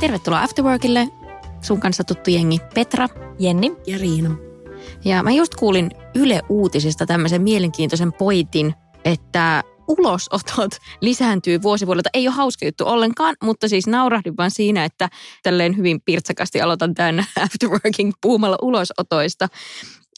Tervetuloa Afterworkille. Sun kanssa tuttu jengi Petra. Jenni. Ja Riina. Ja mä just kuulin Yle Uutisista tämmöisen mielenkiintoisen pointin, että ulosotot lisääntyy vuosivuodelta. Ei ole hauska juttu ollenkaan, mutta siis naurahdin vaan siinä, että tälleen hyvin pirtsakasti aloitan tämän afterworking puhumalla ulosotoista.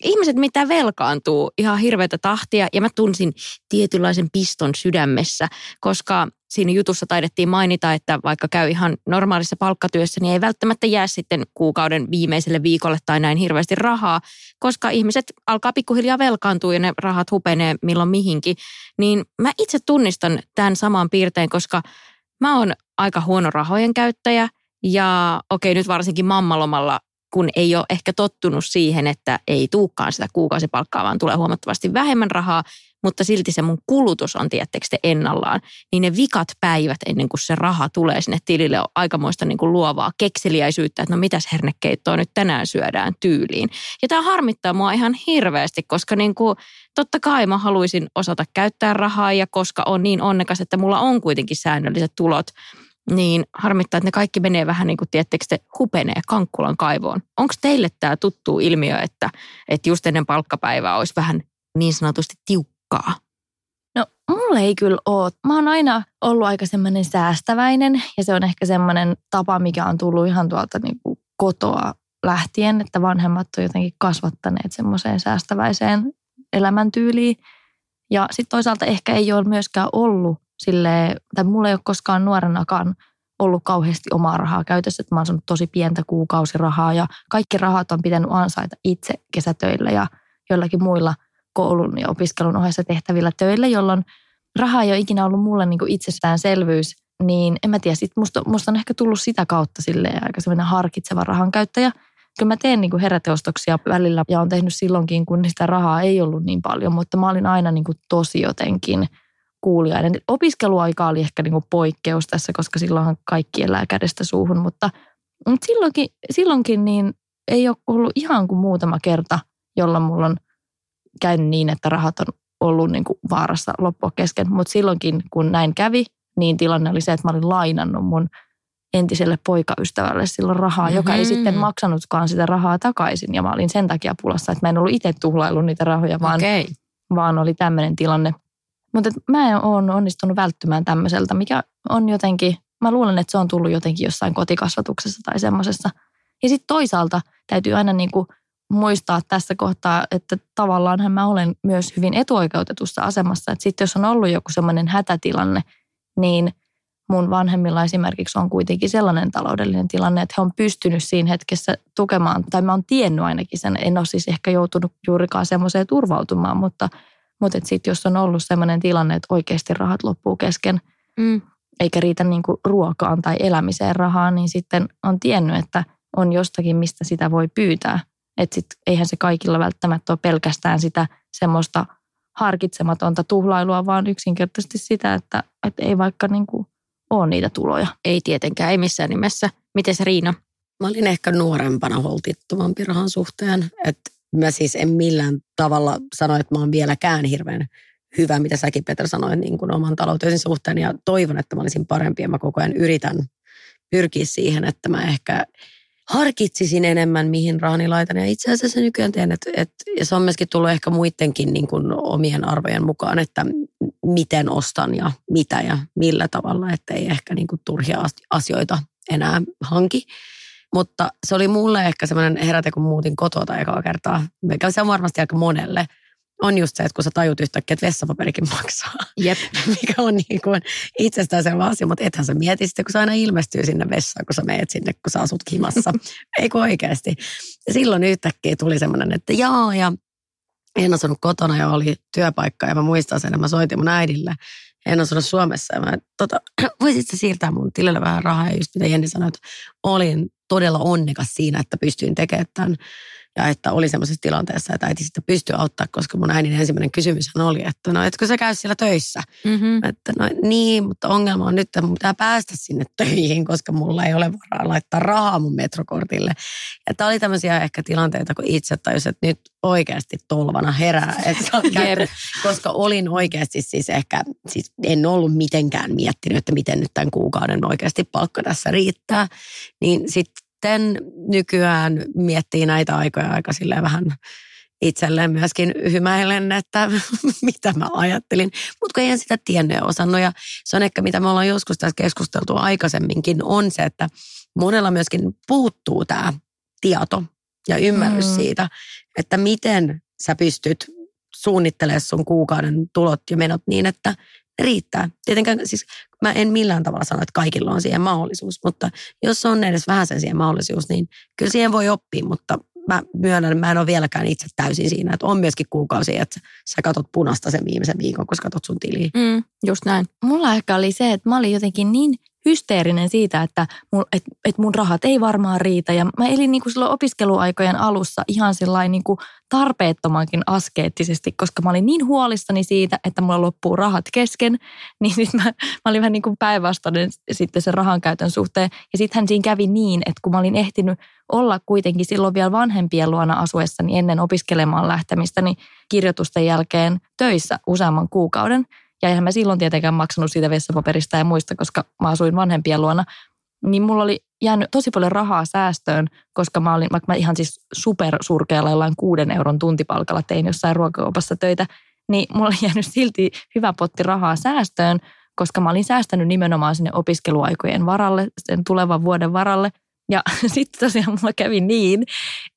Ihmiset mitä velkaantuu ihan hirveätä tahtia ja mä tunsin tietynlaisen piston sydämessä, koska siinä jutussa taidettiin mainita, että vaikka käy ihan normaalissa palkkatyössä, niin ei välttämättä jää sitten kuukauden viimeiselle viikolle tai näin hirveästi rahaa, koska ihmiset alkaa pikkuhiljaa velkaantua ja ne rahat hupenee milloin mihinkin. Niin mä itse tunnistan tämän saman piirteen, koska mä oon aika huono rahojen käyttäjä ja okei nyt varsinkin mammalomalla kun ei ole ehkä tottunut siihen, että ei tuukkaan sitä kuukausipalkkaa, vaan tulee huomattavasti vähemmän rahaa, mutta silti se mun kulutus on tiettekö te ennallaan, niin ne vikat päivät ennen kuin se raha tulee sinne tilille on aikamoista niin kuin luovaa kekseliäisyyttä, että no mitäs hernekeittoa nyt tänään syödään tyyliin. Ja tämä harmittaa mua ihan hirveästi, koska niin kuin, totta kai mä haluaisin osata käyttää rahaa ja koska on niin onnekas, että mulla on kuitenkin säännölliset tulot, niin harmittaa, että ne kaikki menee vähän niin kuin, tiettekö te, hupenee Kankkulan kaivoon. Onko teille tämä tuttu ilmiö, että, että just ennen palkkapäivää olisi vähän niin sanotusti tiukkaa? No mulle ei kyllä ole. Mä oon aina ollut aika semmoinen säästäväinen ja se on ehkä semmoinen tapa, mikä on tullut ihan tuolta niin kuin kotoa lähtien, että vanhemmat on jotenkin kasvattaneet semmoiseen säästäväiseen elämäntyyliin. Ja sitten toisaalta ehkä ei ole myöskään ollut sille, tai mulla ei ole koskaan nuorenakaan ollut kauheasti omaa rahaa käytössä, että mä oon saanut tosi pientä kuukausirahaa ja kaikki rahat on pitänyt ansaita itse kesätöillä ja joillakin muilla koulun ja opiskelun ohessa tehtävillä töillä, jolloin raha ei ole ikinä ollut mulle niin itsestäänselvyys, niin en mä tiedä, sit musta, musta on ehkä tullut sitä kautta silleen aika semmoinen harkitseva rahan käyttäjä. Kyllä mä teen niin heräteostoksia välillä ja on tehnyt silloinkin, kun sitä rahaa ei ollut niin paljon, mutta mä olin aina niin tosi jotenkin – kuulijainen. Opiskeluaika oli ehkä niin kuin poikkeus tässä, koska silloinhan kaikki elää kädestä suuhun, mutta, mutta silloinkin, silloinkin niin ei ole ollut ihan kuin muutama kerta, jolla mulla on käynyt niin, että rahat on ollut niin kuin vaarassa loppua kesken. Mutta silloinkin, kun näin kävi, niin tilanne oli se, että mä olin lainannut mun entiselle poikaystävälle silloin rahaa, mm-hmm. joka ei sitten maksanutkaan sitä rahaa takaisin. Ja mä olin sen takia pulassa, että mä en ollut itse tuhlaillut niitä rahoja, vaan, okay. vaan oli tämmöinen tilanne. Mutta mä en ole onnistunut välttymään tämmöiseltä, mikä on jotenkin, mä luulen, että se on tullut jotenkin jossain kotikasvatuksessa tai semmoisessa. Ja sitten toisaalta täytyy aina niin kuin muistaa tässä kohtaa, että tavallaanhan mä olen myös hyvin etuoikeutetussa asemassa. Että sitten jos on ollut joku semmoinen hätätilanne, niin mun vanhemmilla esimerkiksi on kuitenkin sellainen taloudellinen tilanne, että he on pystynyt siinä hetkessä tukemaan, tai mä oon tiennyt ainakin sen, en ole siis ehkä joutunut juurikaan semmoiseen turvautumaan, mutta – mutta sitten jos on ollut sellainen tilanne, että oikeasti rahat loppuu kesken, mm. eikä riitä niinku ruokaan tai elämiseen rahaa, niin sitten on tiennyt, että on jostakin, mistä sitä voi pyytää. Että sitten eihän se kaikilla välttämättä ole pelkästään sitä semmoista harkitsematonta tuhlailua, vaan yksinkertaisesti sitä, että, että ei vaikka niinku ole niitä tuloja. Ei tietenkään, ei missään nimessä. Miten se Riina? Mä olin ehkä nuorempana holtittomampi rahan suhteen. Että mä siis en millään tavalla sano, että mä oon vieläkään hirveän hyvä, mitä säkin Petra sanoit niin kuin oman taloutesi suhteen ja toivon, että mä olisin parempi ja mä koko ajan yritän pyrkiä siihen, että mä ehkä harkitsisin enemmän, mihin rahani laitan. Ja itse asiassa nykyään teen, että, että ja se on myöskin tullut ehkä muidenkin niin kuin omien arvojen mukaan, että miten ostan ja mitä ja millä tavalla, että ei ehkä niin kuin turhia asioita enää hanki. Mutta se oli mulle ehkä semmoinen heräte, kun muutin kotoa ekaa kertaa. Mikä se on varmasti aika monelle. on just se, että kun sä tajut yhtäkkiä, että vessapaperikin maksaa. Jep. Mikä on niin kuin itsestäänselvä asia, mutta ethän sä mieti sitten, kun sä aina ilmestyy sinne vessaan, kun sä meet sinne, kun sä asut kimassa. Eikö oikeasti? Ja silloin yhtäkkiä tuli semmoinen, että joo, ja en asunut kotona ja oli työpaikka ja mä muistan sen, että mä soitin mun äidille. En asunut Suomessa ja mä, tota, voisit sä siirtää mun tilille vähän rahaa ja just mitä Jenni sanoi, että olin todella onnekas siinä, että pystyin tekemään tämän ja että oli semmoisessa tilanteessa, että äiti sitten pystyi auttaa, koska mun äidin ensimmäinen kysymys oli, että no etkö sä käy siellä töissä? Mm-hmm. Että no niin, mutta ongelma on nyt, että mun pitää päästä sinne töihin, koska mulla ei ole varaa laittaa rahaa mun metrokortille. Ja tämä oli tämmöisiä ehkä tilanteita, kun itse tajus, että nyt oikeasti tolvana herää. Että käyttänyt, koska olin oikeasti siis ehkä, siis en ollut mitenkään miettinyt, että miten nyt tämän kuukauden oikeasti palkka tässä riittää. Niin sitten sitten nykyään miettii näitä aikoja aika silleen vähän itselleen myöskin hymäilen, että mitä mä ajattelin. Mutta kun en sitä tiennyt ja osannut. Ja se on ehkä, mitä me ollaan joskus tässä keskusteltu aikaisemminkin, on se, että monella myöskin puuttuu tämä tieto ja ymmärrys mm. siitä, että miten sä pystyt suunnittelemaan sun kuukauden tulot ja menot niin, että riittää. Tietenkään siis mä en millään tavalla sano, että kaikilla on siihen mahdollisuus, mutta jos on edes vähän sen siihen mahdollisuus, niin kyllä siihen voi oppia, mutta mä myönnän, mä en ole vieläkään itse täysin siinä, että on myöskin kuukausi, että sä katot punasta sen viimeisen viikon, kun katot sun tiliä. Mm, just näin. Mulla ehkä oli se, että mä olin jotenkin niin hysteerinen siitä, että mun, et, et mun rahat ei varmaan riitä. Ja mä elin niin kuin silloin opiskeluaikojen alussa ihan niin kuin tarpeettomankin askeettisesti, koska mä olin niin huolissani siitä, että mulla loppuu rahat kesken. Niin sit mä, mä olin vähän niin kuin päinvastainen sitten sen rahan käytön suhteen. Ja sittenhän siinä kävi niin, että kun mä olin ehtinyt olla kuitenkin silloin vielä vanhempien luona asuessani ennen opiskelemaan lähtemistä, niin kirjoitusten jälkeen töissä useamman kuukauden – ja eihän mä silloin tietenkään maksanut siitä vessapaperista ja muista, koska mä asuin vanhempien luona. Niin mulla oli jäänyt tosi paljon rahaa säästöön, koska mä olin, vaikka mä ihan siis supersurkealla jollain kuuden euron tuntipalkalla tein jossain ruokakaupassa töitä, niin mulla oli jäänyt silti hyvä potti rahaa säästöön, koska mä olin säästänyt nimenomaan sinne opiskeluaikojen varalle, sen tulevan vuoden varalle. Ja sitten tosiaan mulla kävi niin,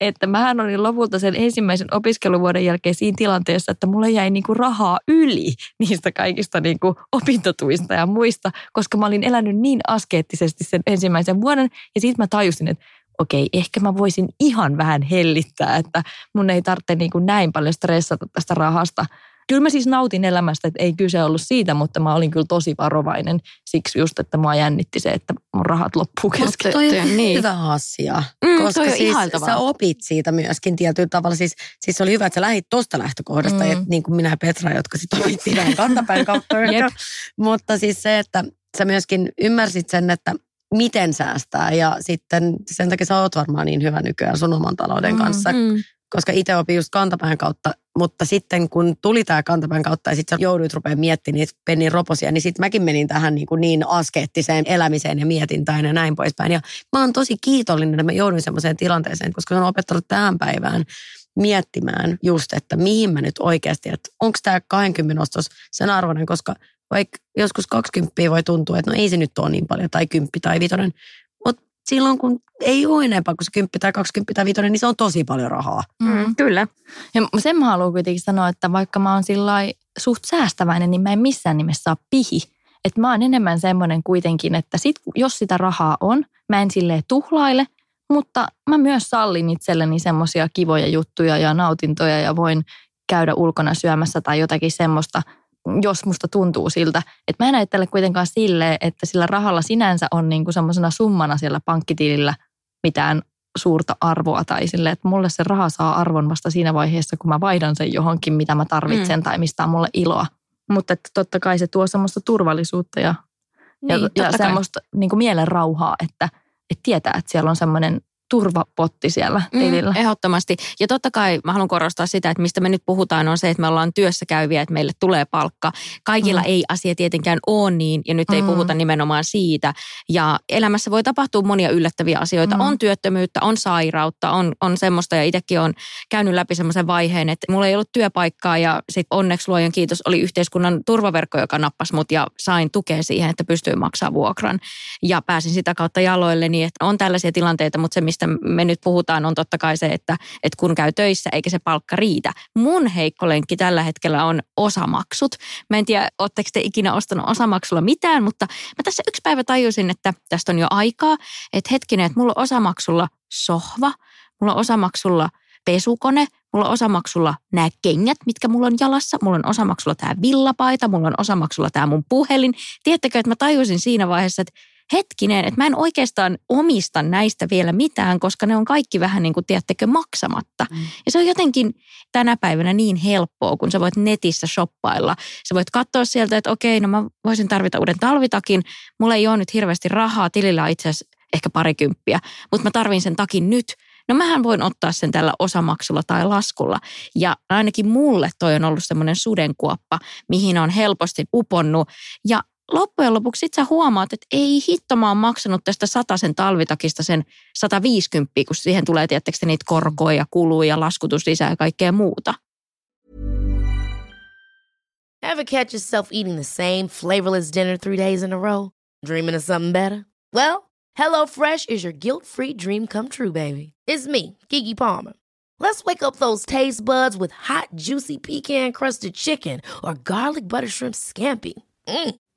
että mähän olin lopulta sen ensimmäisen opiskeluvuoden jälkeen siinä tilanteessa, että mulla jäi niinku rahaa yli niistä kaikista niinku opintotuista ja muista, koska mä olin elänyt niin askeettisesti sen ensimmäisen vuoden. Ja sitten mä tajusin, että okei, ehkä mä voisin ihan vähän hellittää, että mun ei tarvitse niin kuin näin paljon stressata tästä rahasta – kyllä mä siis nautin elämästä, että ei kyse ollut siitä, mutta mä olin kyllä tosi varovainen siksi just, että mua jännitti se, että mun rahat loppuu kesken. Toi on niin. hyvä asia, mm, koska siis ihailtavaa. sä opit siitä myöskin tietyllä tavalla. Siis, siis oli hyvä, että sä lähit tuosta lähtökohdasta, mm. että niin kuin minä ja Petra, jotka sitten opittiin kantapäin kautta. mutta siis se, että sä myöskin ymmärsit sen, että miten säästää ja sitten sen takia sä oot varmaan niin hyvä nykyään sun oman talouden mm, kanssa, mm koska itse opin just kantapään kautta, mutta sitten kun tuli tämä kantapään kautta ja sitten jouduit rupeaa miettimään niitä pennin roposia, niin sitten mäkin menin tähän niin, kuin niin askeettiseen elämiseen ja mietintään ja näin poispäin. Ja mä oon tosi kiitollinen, että mä jouduin semmoiseen tilanteeseen, koska se on opettanut tähän päivään miettimään just, että mihin mä nyt oikeasti, että onko tämä 20 ostos sen arvoinen, koska vaikka joskus 20 voi tuntua, että no ei se nyt ole niin paljon, tai 10 tai vitonen, silloin kun ei ole enempää kuin se 10 tai 20 tai 5, niin se on tosi paljon rahaa. Mm, kyllä. Ja sen mä haluan kuitenkin sanoa, että vaikka mä oon sillä suht säästäväinen, niin mä en missään nimessä saa pihi. Että mä oon enemmän semmoinen kuitenkin, että sit, jos sitä rahaa on, mä en silleen tuhlaile, mutta mä myös sallin itselleni semmoisia kivoja juttuja ja nautintoja ja voin käydä ulkona syömässä tai jotakin semmoista – jos musta tuntuu siltä. Että mä en ajattele kuitenkaan silleen, että sillä rahalla sinänsä on niinku semmoisena summana siellä pankkitilillä mitään suurta arvoa tai sille, että mulle se raha saa arvon vasta siinä vaiheessa, kun mä vaihdan sen johonkin, mitä mä tarvitsen mm. tai mistä on mulle iloa. Mutta että totta kai se tuo semmoista turvallisuutta ja, niin, ja, ja semmoista niin kuin mielen rauhaa, että, että tietää, että siellä on semmoinen turvapotti siellä mm, tilillä. Mm, ehdottomasti. Ja totta kai mä haluan korostaa sitä, että mistä me nyt puhutaan on se, että me ollaan työssä käyviä, että meille tulee palkka. Kaikilla mm. ei asia tietenkään ole niin ja nyt ei mm. puhuta nimenomaan siitä. Ja elämässä voi tapahtua monia yllättäviä asioita. Mm. On työttömyyttä, on sairautta, on, on semmoista ja itsekin on käynyt läpi semmoisen vaiheen, että mulla ei ollut työpaikkaa ja sitten onneksi luojan kiitos oli yhteiskunnan turvaverkko, joka nappasi mut ja sain tukea siihen, että pystyin maksaa vuokran. Ja pääsin sitä kautta jaloille, niin että on tällaisia tilanteita, mutta se, mistä me nyt puhutaan, on totta kai se, että, että kun käy töissä eikä se palkka riitä. Mun heikko lenkki tällä hetkellä on osamaksut. Mä en tiedä, ootteko te ikinä ostanut osamaksulla mitään, mutta mä tässä yksi päivä tajusin, että tästä on jo aikaa, että hetkinen, että mulla on osamaksulla sohva, mulla on osamaksulla pesukone, mulla on osamaksulla nämä kengät, mitkä mulla on jalassa, mulla on osamaksulla tämä villapaita, mulla on osamaksulla tämä mun puhelin. Tiedättekö, että mä tajusin siinä vaiheessa, että hetkinen, että mä en oikeastaan omista näistä vielä mitään, koska ne on kaikki vähän niin kuin, tiedättekö, maksamatta. Mm. Ja se on jotenkin tänä päivänä niin helppoa, kun sä voit netissä shoppailla. Sä voit katsoa sieltä, että okei, no mä voisin tarvita uuden talvitakin. Mulla ei ole nyt hirveästi rahaa, tilillä on itse asiassa ehkä parikymppiä, mutta mä tarvin sen takin nyt. No mähän voin ottaa sen tällä osamaksulla tai laskulla. Ja ainakin mulle toi on ollut semmoinen sudenkuoppa, mihin on helposti uponnut. Ja loppujen lopuksi sit sä huomaat, että ei hitto, mä oon maksanut tästä sen talvitakista sen 150, kun siihen tulee tietysti niitä korkoja, kuluja, laskutus lisää ja kaikkea muuta. Ever catch yourself eating the same flavorless dinner three days in a row? Dreaming of something better? Well, HelloFresh is your guilt-free dream come true, baby. It's me, Kiki Palmer. Let's wake up those taste buds with hot, juicy pecan-crusted chicken or garlic butter shrimp scampi. Mm.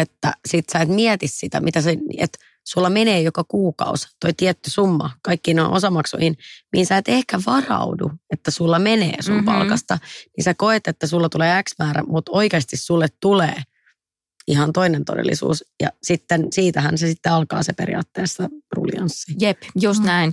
että sit sä et mieti sitä, mitä se, että sulla menee joka kuukausi toi tietty summa kaikkiin on osamaksuihin, mihin sä et ehkä varaudu, että sulla menee sun mm-hmm. palkasta, niin sä koet, että sulla tulee X määrä, mutta oikeasti sulle tulee ihan toinen todellisuus. Ja sitten siitähän se sitten alkaa se periaatteessa ruljanssi. Jep, just mm. näin.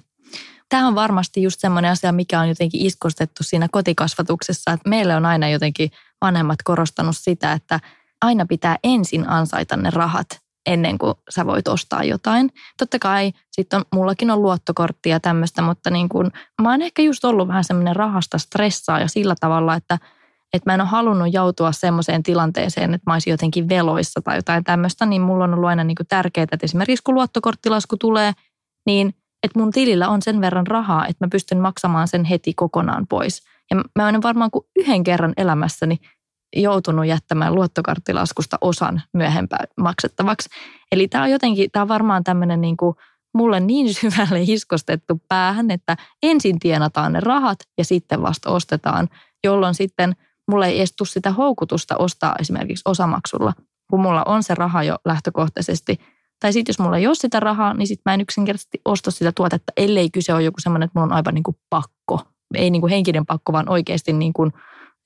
Tämä on varmasti just semmoinen asia, mikä on jotenkin iskostettu siinä kotikasvatuksessa, että meille on aina jotenkin vanhemmat korostanut sitä, että – aina pitää ensin ansaita ne rahat ennen kuin sä voit ostaa jotain. Totta kai sitten mullakin on luottokortti ja tämmöistä, mutta niin kun, mä oon ehkä just ollut vähän semmoinen rahasta stressaa ja sillä tavalla, että, että mä en ole halunnut joutua semmoiseen tilanteeseen, että mä olisin jotenkin veloissa tai jotain tämmöistä, niin mulla on ollut aina niin tärkeää, että esimerkiksi kun luottokorttilasku tulee, niin että mun tilillä on sen verran rahaa, että mä pystyn maksamaan sen heti kokonaan pois. Ja mä en varmaan kuin yhden kerran elämässäni joutunut jättämään luottokarttilaskusta osan myöhempään maksettavaksi. Eli tämä on jotenkin, tämä on varmaan tämmöinen niin kuin mulle niin syvälle iskostettu päähän, että ensin tienataan ne rahat ja sitten vasta ostetaan, jolloin sitten mulle ei estu sitä houkutusta ostaa esimerkiksi osamaksulla, kun mulla on se raha jo lähtökohtaisesti. Tai sitten jos mulla ei ole sitä rahaa, niin sitten mä en yksinkertaisesti osta sitä tuotetta, ellei kyse ole joku semmoinen, että mulla on aivan niin kuin pakko. Ei niin kuin henkinen pakko, vaan oikeasti niin kuin,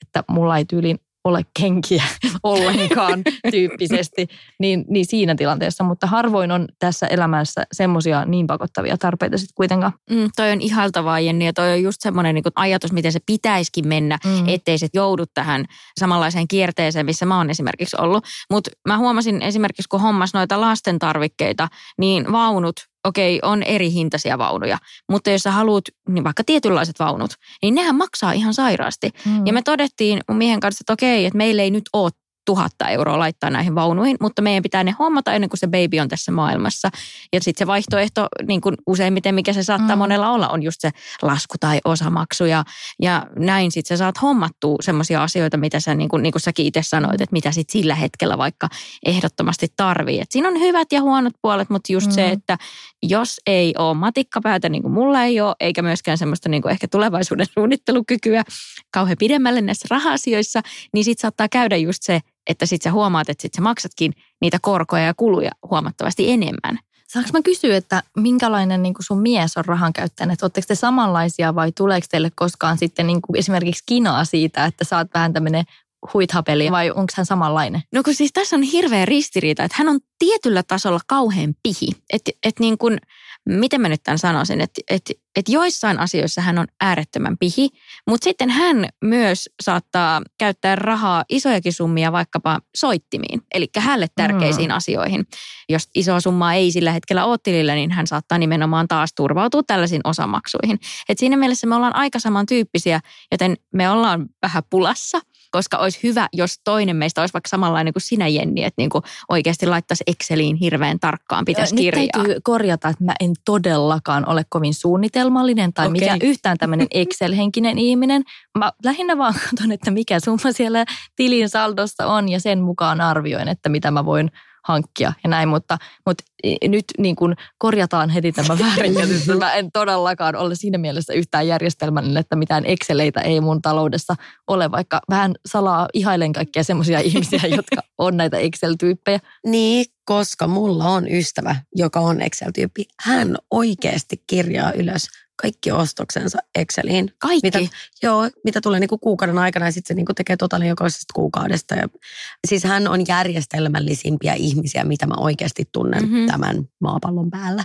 että mulla ei tyyliin ole kenkiä ollenkaan tyyppisesti, niin, niin siinä tilanteessa. Mutta harvoin on tässä elämässä semmoisia niin pakottavia tarpeita sitten kuitenkaan. Mm, toi on ihaltavaa Jenni ja toi on just semmoinen niin ajatus, miten se pitäisikin mennä, mm. ettei se joudu tähän samanlaiseen kierteeseen, missä mä oon esimerkiksi ollut. Mutta mä huomasin esimerkiksi, kun hommas noita lasten tarvikkeita, niin vaunut okei, on eri hintaisia vaunuja, mutta jos sä haluat niin vaikka tietynlaiset vaunut, niin nehän maksaa ihan sairaasti. Mm. Ja me todettiin mun miehen kanssa, että okei, että meillä ei nyt ole tuhatta euroa laittaa näihin vaunuihin, mutta meidän pitää ne hommata ennen kuin se baby on tässä maailmassa. Ja sitten se vaihtoehto, niin kuin useimmiten mikä se saattaa mm. monella olla, on just se lasku tai osamaksu. Ja, ja näin sitten sä saat hommattua semmoisia asioita, mitä sä, niin kuin, niin kuin säkin itse sanoit, että mitä sitten sillä hetkellä vaikka ehdottomasti tarvii. Et siinä on hyvät ja huonot puolet, mutta just mm. se, että jos ei ole matikkapäätä, niin kuin mulla ei ole, eikä myöskään semmoista niin kuin ehkä tulevaisuuden suunnittelukykyä kauhean pidemmälle näissä raha-asioissa, niin sitten saattaa käydä just se, että sitten sä huomaat, että sit sä maksatkin niitä korkoja ja kuluja huomattavasti enemmän. Saanko mä kysyä, että minkälainen niin sun mies on rahan käyttäjä? Että oletteko te samanlaisia vai tuleeko teille koskaan sitten niin esimerkiksi kinaa siitä, että sä oot vähän tämmöinen huithapeli vai onko hän samanlainen? No kun siis tässä on hirveä ristiriita, että hän on tietyllä tasolla kauhean pihi. Että et niin kuin, miten mä nyt tämän sanoisin, että et, et joissain asioissa hän on äärettömän pihi, mutta sitten hän myös saattaa käyttää rahaa isojakin summia vaikkapa soittimiin, eli hänelle tärkeisiin mm. asioihin. Jos isoa summaa ei sillä hetkellä ole tilillä, niin hän saattaa nimenomaan taas turvautua tällaisiin osamaksuihin. Et siinä mielessä me ollaan aika samantyyppisiä, joten me ollaan vähän pulassa – koska olisi hyvä, jos toinen meistä olisi vaikka samanlainen kuin sinä Jenni, että niin kuin oikeasti laittaisi Exceliin hirveän tarkkaan, pitäisi Nyt kirjaa. täytyy korjata, että mä en todellakaan ole kovin suunnitelmallinen tai Okei. mikä yhtään tämmöinen Excel-henkinen ihminen. Mä lähinnä vaan katson, että mikä summa siellä tilin saldossa on ja sen mukaan arvioin, että mitä mä voin hankkia ja näin, mutta, mutta nyt niin kuin korjataan heti tämä väärinkäsitys. Mä en todellakaan ole siinä mielessä yhtään järjestelmällinen, että mitään Exceleitä ei mun taloudessa ole, vaikka vähän salaa ihailen kaikkia semmoisia ihmisiä, jotka on näitä Excel-tyyppejä. Niin, koska mulla on ystävä, joka on Excel-tyyppi. Hän oikeasti kirjaa ylös kaikki ostoksensa Exceliin. Kaikki? Mitä, joo, mitä tulee niin kuin kuukauden aikana ja sitten se niin kuin tekee totaalin jokaisesta kuukaudesta. Ja, siis hän on järjestelmällisimpiä ihmisiä, mitä mä oikeasti tunnen Mhm. mm-hmm. tämän maapallon päällä.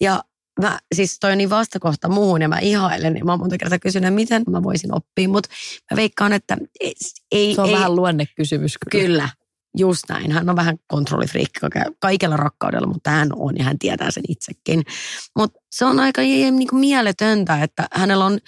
Ja mä, siis toi on niin vastakohta muuhun ja mä ihailen. Ja mä oon monta kertaa kysynyt, miten mä voisin oppia, mutta mä veikkaan, että ei, ei, Se on ei, vähän luonnekysymys kyllä. Kyllä, just näin. Hän on vähän kontrollifriikki ka- kaikella rakkaudella, mutta hän on ja hän tietää sen itsekin. Mutta se on aika niin kuin mieletöntä, että hänellä on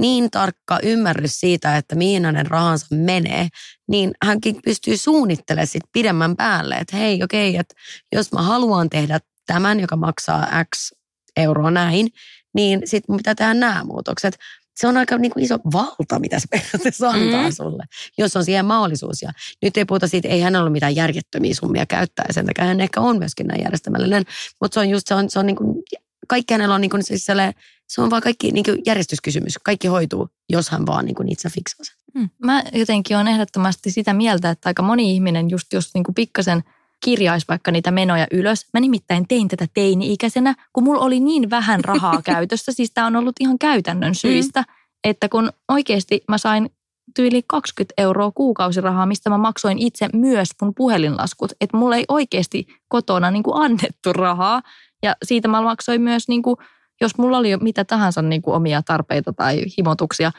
niin tarkka ymmärrys siitä, että mihin hänen rahansa menee, niin hänkin pystyy suunnittelemaan sit pidemmän päälle, että hei okei, että jos mä haluan tehdä tämän, joka maksaa X euroa näin, niin sitten pitää tehdä nämä muutokset. Se on aika niin kuin iso valta, mitä se periaatteessa antaa Mm. mm. sulle, jos on siihen mahdollisuus. Ja nyt ei puhuta siitä, ei hänellä ole mitään järjettömiä summia käyttää, ja sen takia hän ehkä on myöskin näin järjestelmällinen. Mutta se on just, se on, se on niin kuin, kaikki hänellä on niin kuin siis sellainen, se on vaan kaikki niin kuin järjestyskysymys. Kaikki hoituu, jos hän vaan niin kuin itse fiksaa sen. Mä jotenkin on ehdottomasti sitä mieltä, että aika moni ihminen just jos niinku pikkasen kirjaisi vaikka niitä menoja ylös. Mä nimittäin tein tätä teini-ikäisenä, kun mulla oli niin vähän rahaa käytössä. Siis tämä on ollut ihan käytännön syistä, mm. että kun oikeasti mä sain tyyli 20 euroa kuukausirahaa, mistä mä maksoin itse myös mun puhelinlaskut. Että mulla ei oikeasti kotona niin kuin annettu rahaa. Ja siitä mä maksoin myös, niin kuin, jos mulla oli mitä tahansa niin kuin omia tarpeita tai himotuksia,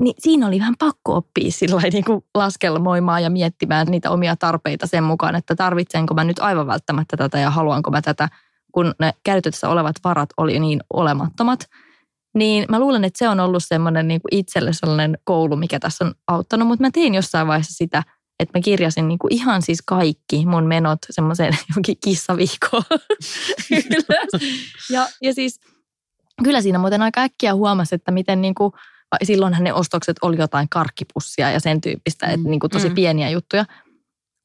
niin siinä oli vähän pakko oppia sillä niin kuin laskelmoimaan ja miettimään niitä omia tarpeita sen mukaan, että tarvitsenko mä nyt aivan välttämättä tätä ja haluanko mä tätä, kun ne käytettävissä olevat varat oli niin olemattomat. Niin mä luulen, että se on ollut semmoinen niin itselle sellainen koulu, mikä tässä on auttanut, mutta mä tein jossain vaiheessa sitä, että mä kirjasin niin kuin ihan siis kaikki mun menot semmoiseen johonkin kissaviikkoon ylös. Ja, ja siis kyllä siinä muuten aika äkkiä huomasi, että miten niin kuin, silloinhan ne ostokset oli jotain karkkipussia ja sen tyyppistä, että niin kuin tosi Mm. pieniä juttuja.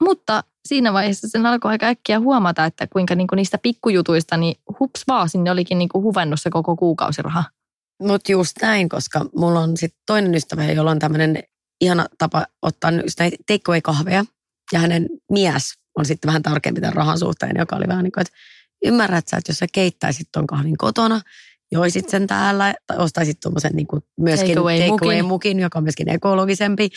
Mutta siinä vaiheessa sen alkoi aika äkkiä huomata, että kuinka niin kuin niistä pikkujutuista, niin hups vaan, sinne olikin niin kuin huvennut se koko kuukausiraha. Mutta just näin, koska mulla on sitten toinen ystävä, jolla on tämmöinen ihana tapa ottaa takeaway-kahveja. Ja hänen mies on sitten vähän tarkempi tämän rahan suhteen, joka oli vähän niin kuin, että ymmärrät sä, että jos sä keittäisit ton kahvin kotona, joisit sen täällä, tai ostaisit tuommoisen niin kuin myöskin Takeaway-mukin. takeaway-mukin, joka on myöskin ekologisempi,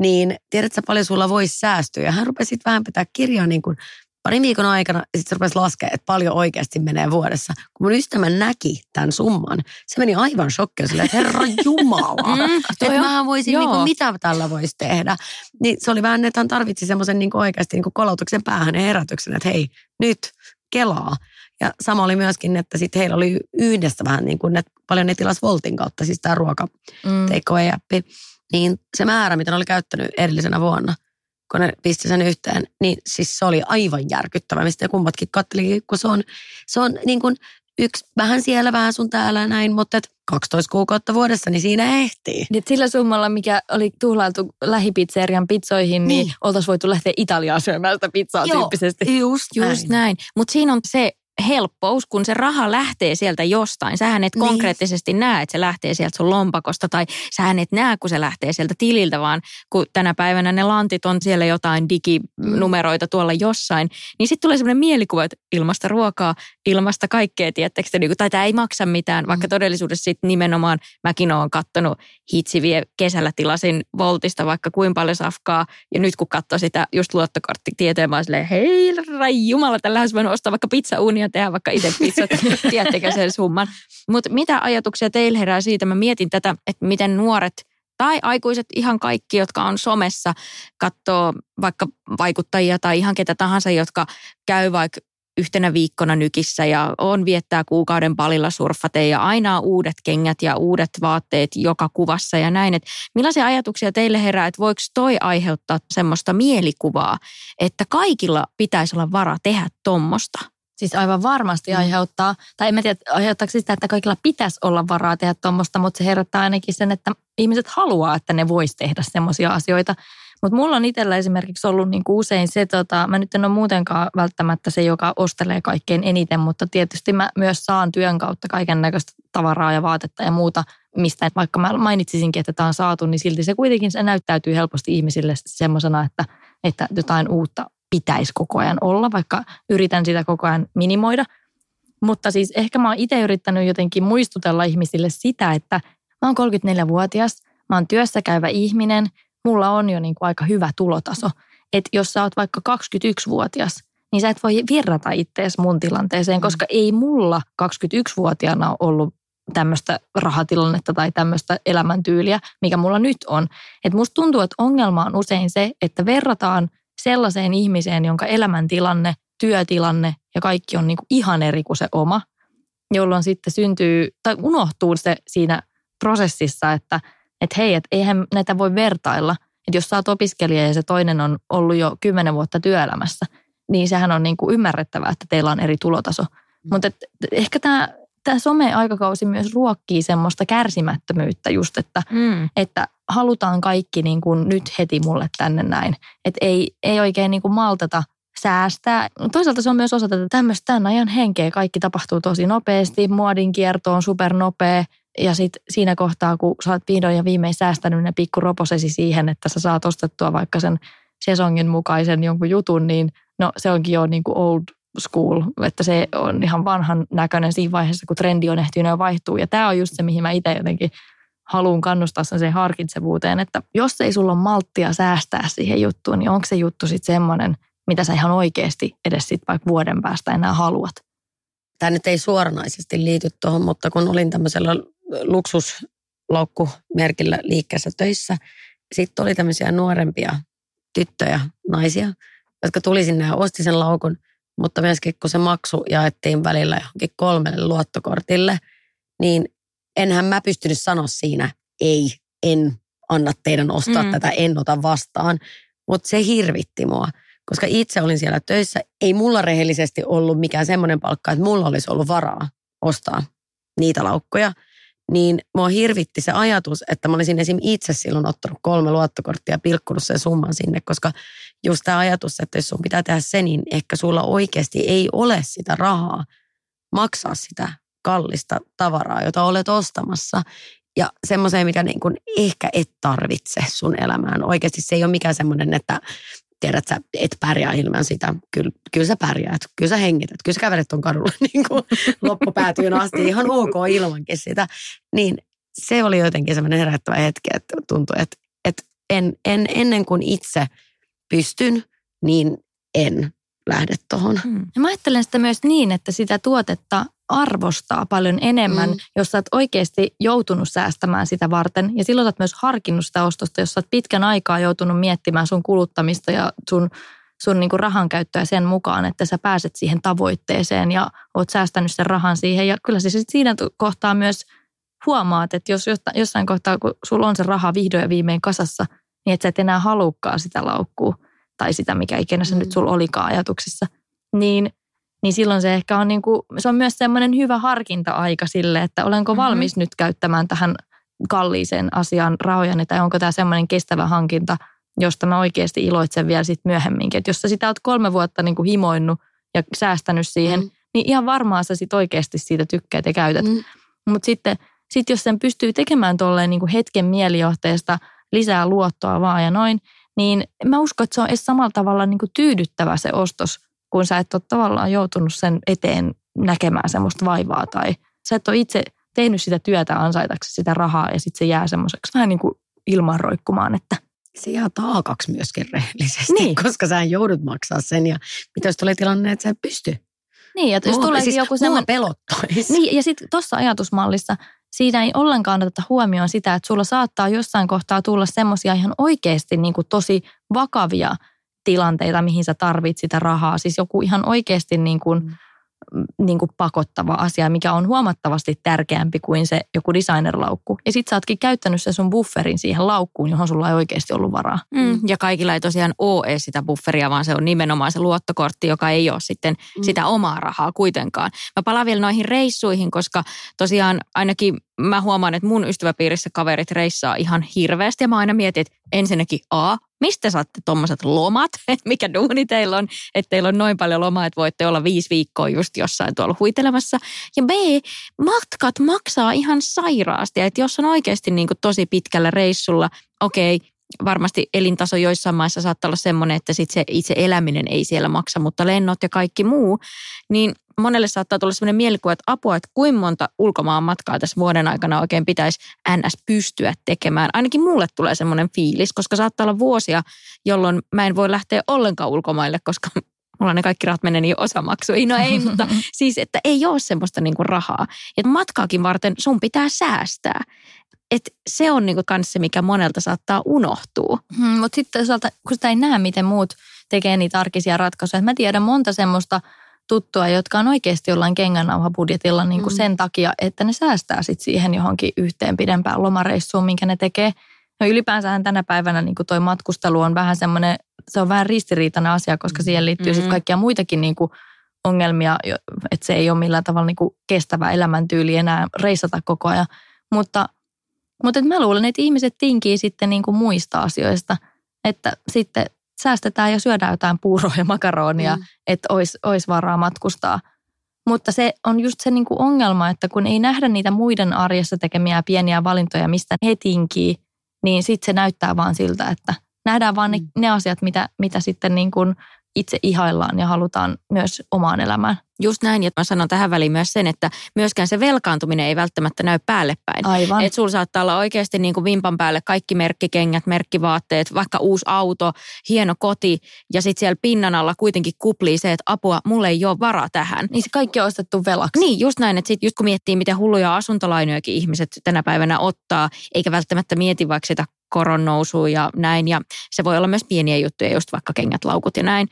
niin tiedätkö paljon sulla voisi säästyä. Ja hän rupesi sitten vähän pitää kirjaa niin kuin parin viikon aikana, ja sitten rupesi laskea, että paljon oikeasti menee vuodessa. Kun mun ystävä näki tämän summan, se meni aivan shokkiin silleen, että herra jumala, Mm, että mähän voisin, niin kuin, mitä tällä voisi tehdä. Niin se oli vähän, että hän tarvitsi semmoisen niin oikeasti niin kolautuksen päähän ja herätyksen, että hei, nyt kelaa. Ja sama oli myöskin, että sitten heillä oli yhdessä vähän niin kuin, että paljon ne tilas Voltin kautta, siis tämä ruoka Mm. niin se määrä, mitä ne oli käyttänyt edellisenä vuonna, kun ne pisti sen yhteen, niin siis se oli aivan järkyttävä, mistä kummatkin katteli, kun se on, se on niin kuin yksi vähän siellä, vähän sun täällä näin, mutta et 12 kuukautta vuodessa, niin siinä ehtii. Niin, että sillä summalla, mikä oli tuhlailtu lähipizzerian pizzoihin, niin, Niin. oltaisiin voitu lähteä Italiaan syömään sitä pizzaa Joo, tyyppisesti. Just, Just näin. Mutta siinä on se helppous, kun se raha lähtee sieltä jostain. Sähän et Niin. konkreettisesti näe, että se lähtee sieltä sun lompakosta tai sähän et näe, kun se lähtee sieltä tililtä, vaan kun tänä päivänä ne lantit on siellä jotain diginumeroita tuolla jossain, niin sitten tulee semmoinen mielikuva, että ilmasta ruokaa, ilmasta kaikkea, tiettekö te, niin tai tämä ei maksa mitään, vaikka todellisuudessa sitten nimenomaan mäkin olen kattonut hitsiviä kesällä tilasin Voltista vaikka kuinka paljon safkaa, ja nyt kun katsoo sitä just luottokorttitietoja, mä oon silleen, hei jumala, tällä olisi voinut ostaa vaikka pizzauunia ja tehdä vaikka itse pizzat, tiedättekö sen summan. Mutta mitä ajatuksia teillä herää siitä? Mä mietin tätä, että miten nuoret tai aikuiset, ihan kaikki, jotka on somessa, katsoo vaikka vaikuttajia tai ihan ketä tahansa, jotka käy vaikka yhtenä viikkona nykissä ja on viettää kuukauden palilla surffateen ja aina on uudet kengät ja uudet vaatteet joka kuvassa ja näin. Et millaisia ajatuksia teille herää, että voiko toi aiheuttaa semmoista mielikuvaa, että kaikilla pitäisi olla vara tehdä tommosta? Siis aivan varmasti aiheuttaa, tai en mä tiedä, aiheuttaako sitä, että kaikilla pitäisi olla varaa tehdä tuommoista, mutta se herättää ainakin sen, että ihmiset haluaa, että ne vois tehdä semmoisia asioita. Mutta mulla on itsellä esimerkiksi ollut niinku usein se, tota, mä nyt en ole muutenkaan välttämättä se, joka ostelee kaikkein eniten, mutta tietysti mä myös saan työn kautta kaiken näköistä tavaraa ja vaatetta ja muuta, mistä vaikka mä mainitsisinkin, että tämä on saatu, niin silti se kuitenkin se näyttäytyy helposti ihmisille semmoisena, että, että jotain uutta pitäisi koko ajan olla, vaikka yritän sitä koko ajan minimoida. Mutta siis ehkä mä oon itse yrittänyt jotenkin muistutella ihmisille sitä, että mä oon 34-vuotias, mä oon työssä käyvä ihminen, mulla on jo niin kuin aika hyvä tulotaso. Että jos sä oot vaikka 21-vuotias, niin sä et voi virrata ittees mun tilanteeseen, koska ei mulla 21-vuotiaana ole ollut tämmöistä rahatilannetta tai tämmöistä elämäntyyliä, mikä mulla nyt on. Et musta tuntuu, että ongelma on usein se, että verrataan sellaiseen ihmiseen, jonka elämäntilanne, työtilanne ja kaikki on niinku ihan eri kuin se oma, jolloin sitten syntyy tai unohtuu se siinä prosessissa, että et hei, et eihän näitä voi vertailla. Että jos sä oot opiskelija ja se toinen on ollut jo kymmenen vuotta työelämässä, niin sehän on niinku ymmärrettävää, että teillä on eri tulotaso. Mutta ehkä tämä tämä some-aikakausi myös ruokkii semmoista kärsimättömyyttä just, että, Mm. että halutaan kaikki niin kuin nyt heti mulle tänne näin. Että ei, ei oikein niin kuin maltata säästää. Toisaalta se on myös osa tätä tämmöistä tämän ajan henkeä. Kaikki tapahtuu tosi nopeasti, muodin kierto on supernopea. Ja sitten siinä kohtaa, kun sä oot vihdoin ja viimein säästänyt ne pikku roposesi siihen, että sä saat ostettua vaikka sen sesongin mukaisen jonkun jutun, niin no se onkin jo niin kuin old school, että se on ihan vanhan näköinen siinä vaiheessa, kun trendi on ehtinyt jo vaihtuu. Ja tämä on just se, mihin mä itse jotenkin haluan kannustaa sen harkitsevuuteen, että jos ei sulla ole malttia säästää siihen juttuun, niin onko se juttu sitten semmoinen, mitä sä ihan oikeasti edes sit vaikka vuoden päästä enää haluat? Tämä nyt ei suoranaisesti liity tuohon, mutta kun olin tämmöisellä luksuslaukkumerkillä liikkeessä töissä, sitten oli tämmöisiä nuorempia tyttöjä, naisia, jotka tuli sinne ja osti sen laukun, mutta myöskin kun se maksu jaettiin välillä johonkin kolmelle luottokortille, niin enhän mä pystynyt sanoa siinä, ei, en anna teidän ostaa Mm. tätä, en ota vastaan. Mutta se hirvitti mua, koska itse olin siellä töissä. Ei mulla rehellisesti ollut mikään semmoinen palkka, että mulla olisi ollut varaa ostaa niitä laukkoja. Niin mua hirvitti se ajatus, että mä olisin esim. itse silloin ottanut kolme luottokorttia ja pilkkunut sen summan sinne, koska just tämä ajatus, että jos sun pitää tehdä se, niin ehkä sulla oikeasti ei ole sitä rahaa maksaa sitä kallista tavaraa, jota olet ostamassa. Ja semmoiseen, mikä niin kuin ehkä et tarvitse sun elämään. Oikeasti se ei ole mikään semmoinen, että tiedät sä, et pärjää ilman sitä. Kyllä, kyllä sä pärjäät, kyllä sä hengität, kyllä sä kävelet ton kadulla niin kuin loppupäätyyn asti ihan ok ilmankin sitä. Niin se oli jotenkin semmoinen herättävä hetki, että tuntui, että, että en, en, ennen kuin itse pystyn, niin en lähde tuohon. Ja mä ajattelen sitä myös niin, että sitä tuotetta arvostaa paljon enemmän, mm. Mm. jos sä oot oikeasti joutunut säästämään sitä varten. Ja silloin sä oot myös harkinnut sitä ostosta, jos sä oot pitkän aikaa joutunut miettimään sun kuluttamista ja sun, sun niinku rahan käyttöä sen mukaan, että sä pääset siihen tavoitteeseen ja oot säästänyt sen rahan siihen. Ja kyllä se sit siinä kohtaa myös huomaat, että jos jossain kohtaa, kun sulla on se raha vihdoin ja viimein kasassa, niin et sä et enää halukkaa sitä laukkua tai sitä, mikä ikinä se mm. nyt sulla olikaan ajatuksissa, niin, niin silloin se ehkä on, niin kuin, se on myös semmoinen hyvä harkinta-aika sille, että olenko Mhm. valmis nyt käyttämään tähän kalliiseen asiaan rahojani tai onko tämä semmoinen kestävä hankinta, josta mä oikeasti iloitsen vielä sit myöhemminkin. Että jos sä sitä oot kolme vuotta niin kuin himoinnut ja säästänyt siihen, mm. Mm. niin ihan varmaan sä sit oikeasti siitä tykkäät ja käytät. Mm. Mutta sitten sit jos sen pystyy tekemään tolleen niin kuin hetken mielijohteesta lisää luottoa vaan ja noin, niin mä uskon, että se on edes samalla tavalla niin kuin tyydyttävä se ostos, kun sä et ole tavallaan joutunut sen eteen näkemään semmoista vaivaa tai sä et ole itse tehnyt sitä työtä ansaitaksi sitä rahaa ja sitten se jää semmoiseksi vähän niin kuin ilman roikkumaan, että se jää taakaksi myöskin rehellisesti, Niin. koska sä joudut maksaa sen ja mitä jos tulee tilanne, että sä et pysty. Niin, että jos tulee siis joku semmoinen, pelottaisi. niin, ja sitten tuossa ajatusmallissa siinä ei ollenkaan oteta huomioon sitä, että sulla saattaa jossain kohtaa tulla semmoisia ihan oikeasti niin kuin tosi vakavia tilanteita, mihin sä tarvit sitä rahaa. Siis joku ihan oikeasti niin kuin, Mm. Niin kuin pakottava asia, mikä on huomattavasti tärkeämpi kuin se joku designerlaukku. Ja sit sä ootkin käyttänyt sen sun bufferin siihen laukkuun, johon sulla ei oikeasti ollut varaa. Mm. Ja kaikilla ei tosiaan ole edes sitä bufferia, vaan se on nimenomaan se luottokortti, joka ei ole sitten mm. sitä omaa rahaa kuitenkaan. Mä palaan vielä noihin reissuihin, koska tosiaan ainakin mä huomaan, että mun ystäväpiirissä kaverit reissaa ihan hirveästi. Ja mä aina mietin, että ensinnäkin A, mistä saatte tuommoiset lomat, mikä duuni teillä on, että teillä on noin paljon lomaa, että voitte olla viisi viikkoa just jossain tuolla huitelemassa. Ja B, matkat maksaa ihan sairaasti, että jos on oikeasti niin kuin tosi pitkällä reissulla, okei, varmasti elintaso joissain maissa saattaa olla semmoinen, että sit se itse eläminen ei siellä maksa, mutta lennot ja kaikki muu, niin monelle saattaa tulla semmoinen mielikuva, että apua, että kuinka monta ulkomaan matkaa tässä vuoden aikana oikein pitäisi NS pystyä tekemään. Ainakin mulle tulee semmoinen fiilis, koska saattaa olla vuosia, jolloin mä en voi lähteä ollenkaan ulkomaille, koska mulla ne kaikki rahat menee niin osamaksuihin. No ei, mutta siis, että ei ole semmoista niinku rahaa. Ja matkaakin varten sun pitää säästää. Et se on niinku kans se, mikä monelta saattaa unohtua. Hmm, mutta sitten toisaalta, kun sitä ei näe, miten muut tekee niitä arkisia ratkaisuja. Et Mä tiedän monta semmoista tuttua, jotka on oikeasti jollain kengännauhabudjetilla niin kuin Mm. sen takia, että ne säästää sit siihen johonkin yhteen pidempään lomareissuun, minkä ne tekee. No ylipäänsähän tänä päivänä niin kuin toi matkustelu on vähän semmoinen, se on vähän ristiriitainen asia, koska siihen liittyy mm-hmm. Mhm. sitten kaikkia muitakin niin kuin ongelmia, että se ei ole millään tavalla niin kuin kestävä elämäntyyli enää reissata koko ajan. Mutta, mutta et mä luulen, että ihmiset tinkii sitten niin kuin muista asioista, että sitten säästetään ja syödään jotain puuroa ja makaronia, mm. että olisi ois varaa matkustaa. Mutta se on just se niin kuin ongelma, että kun ei nähdä niitä muiden arjessa tekemiä pieniä valintoja, mistä he tinkii, niin sitten se näyttää vaan siltä, että nähdään vaan ne, Mm. ne asiat, mitä, mitä sitten niin kuin itse ihaillaan ja halutaan myös omaan elämään. Just näin, ja mä sanon tähän väliin myös sen, että myöskään se velkaantuminen ei välttämättä näy päälle päin. Aivan. Että sulla saattaa olla oikeasti niin kuin vimpan päälle kaikki merkkikengät, merkkivaatteet, vaikka uusi auto, hieno koti ja sitten siellä pinnan alla kuitenkin kuplii se, että apua, mulla ei ole varaa tähän. Niin se kaikki on ostettu velaksi. Niin, just näin, että sit just kun miettii, miten hulluja asuntolainojakin ihmiset tänä päivänä ottaa, eikä välttämättä mieti vaikka sitä koron nousua ja näin, ja se voi olla myös pieniä juttuja, just vaikka kengät, laukut ja näin.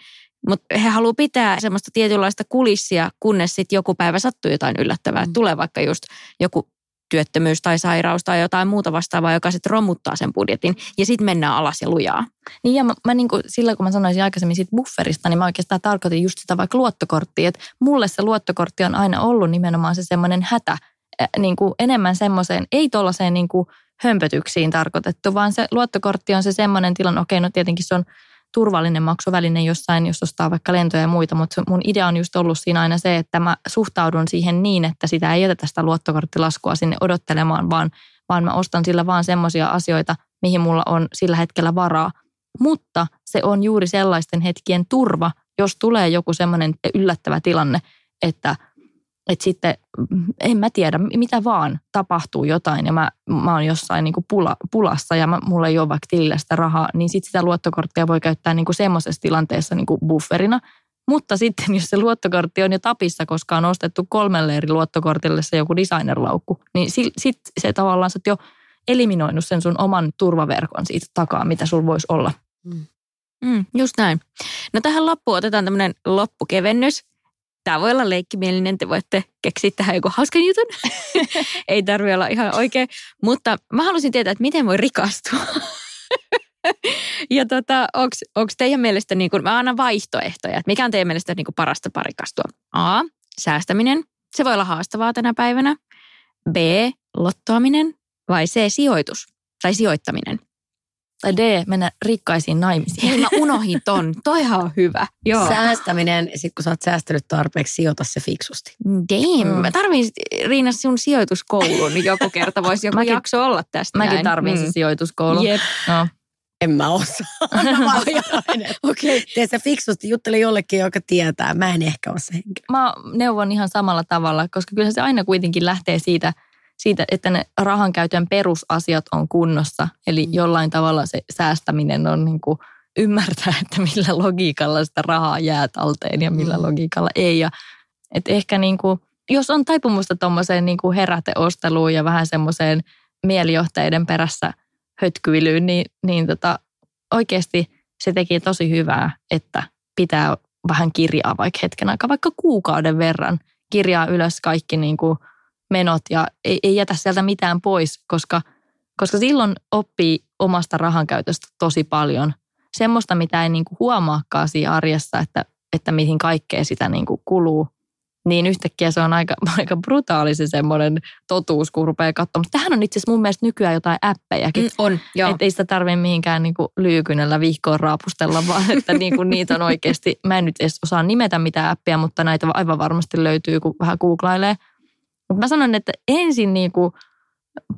Mutta he haluaa pitää semmoista tietynlaista kulissia, kunnes sitten joku päivä sattuu jotain yllättävää. Mm. Tulee vaikka just joku työttömyys tai sairaus tai jotain muuta vastaavaa, joka sitten romuttaa sen budjetin. Ja sitten mennään alas ja lujaa. Niin ja mä, mä niin kuin, sillä kun mä sanoisin aikaisemmin siitä bufferista, niin mä oikeastaan tarkoitin just sitä vaikka luottokorttia. Että mulle se luottokortti on aina ollut nimenomaan se semmoinen hätä, äh, niin kuin enemmän semmoiseen, ei tuollaiseen niin kuin hömpötyksiin tarkoitettu, vaan se luottokortti on se semmoinen tilanne, okei no tietenkin se on turvallinen maksuväline jossain, jos ostaa vaikka lentoja ja muita, mutta mun idea on just ollut siinä aina se, että mä suhtaudun siihen niin, että sitä ei jätetä sitä luottokorttilaskua sinne odottelemaan, vaan, vaan mä ostan sillä vaan semmoisia asioita, mihin mulla on sillä hetkellä varaa. Mutta se on juuri sellaisten hetkien turva, jos tulee joku semmoinen yllättävä tilanne, että, että sitten mm, en mä tiedä, mitä vaan tapahtuu jotain ja mä, mä oon jossain niin kuin pula, pulassa ja mä, mulla ei ole vaikka tilillä sitä rahaa, niin sitten sitä luottokorttia voi käyttää niin kuin semmoisessa tilanteessa niin kuin bufferina. Mutta sitten jos se luottokortti on jo tapissa, koska on ostettu kolmelle eri luottokortille se joku designerlaukku, niin sitten se tavallaan sä oot jo eliminoinut sen sun oman turvaverkon siitä takaa, mitä sulla voisi olla. Mm, just näin. No tähän loppuun otetaan tämmöinen loppukevennys. Tämä voi olla leikkimielinen, te voitte keksiä tähän joku hauskan jutun. Ei tarvitse olla ihan oikein. Mutta mä haluaisin tietää, että miten voi rikastua. ja tota, onko teidän mielestä, niin kun, mä annan vaihtoehtoja, että mikä on teidän mielestä niin parasta tapa rikastua? A. Säästäminen. Se voi olla haastavaa tänä päivänä. B. Lottoaminen. Vai C. Sijoitus tai sijoittaminen. Tai D, mennä rikkaisiin naimisiin. Hei, mä unohin ton. Toihan on hyvä. Joo. Säästäminen, sit kun sä oot säästänyt tarpeeksi, sijoita se fiksusti. Damn. Mm. Mä tarvin Riina sun sijoituskoulun, niin joku kerta voisi joku Mäkin- jakso olla tästä Mäkin näin. tarvin Mm. se sijoituskoulu. Jep. No. En mä osaa. Okei. Okay. Tee se fiksusti, juttele jollekin, joka tietää. Mä en ehkä ole se henkilö. Mä neuvon ihan samalla tavalla, koska kyllä se aina kuitenkin lähtee siitä, siitä että ne rahan käytön perusasiat on kunnossa. Eli Mm. jollain tavalla se säästäminen on niin kuin ymmärtää, että millä logiikalla sitä rahaa jää talteen ja millä Mm. logiikalla ei. Ja, et ehkä niin kuin, jos on taipumusta tuommoiseen niin kuin heräteosteluun ja vähän semmoiseen mielijohteiden perässä hötkyilyyn, niin, niin tota, oikeasti se teki tosi hyvää, että pitää vähän kirjaa vaikka hetken aikaa, vaikka kuukauden verran kirjaa ylös kaikki niin kuin menot ja ei, ei jätä sieltä mitään pois, koska, koska silloin oppii omasta rahankäytöstä tosi paljon. Semmoista, mitä ei niin kuin huomaakaan siinä arjessa, että, että mihin kaikkea sitä niin kuin kuluu. Niin yhtäkkiä se on aika, aika brutaali se semmoinen totuus, kun rupeaa katsomaan. Mutta tähän on itse asiassa mun mielestä nykyään jotain appejakin. Mm, on, joo. Että ei sitä tarvitse mihinkään niinku lyykynällä vihkoon raapustella, vaan että niinku niitä on oikeasti, mä en nyt edes osaa nimetä mitään appia, mutta näitä aivan varmasti löytyy, kun vähän googlailee. Mutta mä sanon, että ensin niinku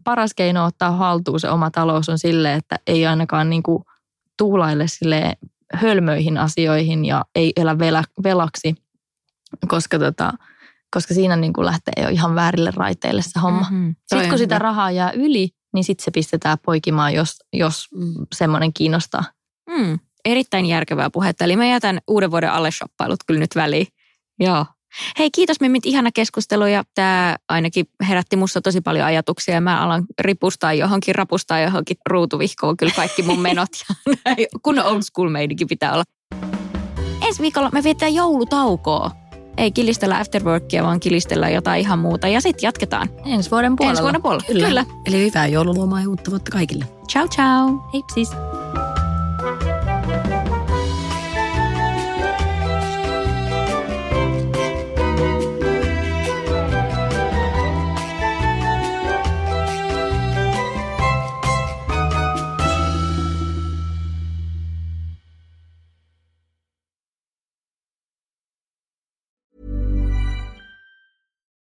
paras keino ottaa haltuun se oma talous on sille, että ei ainakaan niinku tuulaille sille hölmöihin asioihin ja ei elä velaksi, koska, tota, koska siinä niinku lähtee jo ihan väärille raiteille se homma. Mm-hmm. Sitten kun sitä rahaa jää yli, niin sitten se pistetään poikimaan, jos, jos Mm. semmoinen kiinnostaa. Mm, erittäin järkevää puhetta. Eli mä jätän uuden vuoden alle shoppailut kyllä nyt väliin. Joo. Hei, kiitos Mimmit, ihana keskustelu ja tämä ainakin herätti musta tosi paljon ajatuksia. Mä alan ripustaa johonkin, rapustaa johonkin ruutuvihkoon kyllä kaikki mun menot ja näin. kun old school meininki pitää olla. Ensi viikolla me vietetään joulutaukoa. Ei kilistellä afterworkia, vaan kilistellä jotain ihan muuta ja sitten jatketaan. Ensi vuoden puolella. Ensi vuoden puolella. Kyllä. Kyllä. Eli hyvää joululomaa ja uutta vuotta kaikille. Ciao, ciao. Hei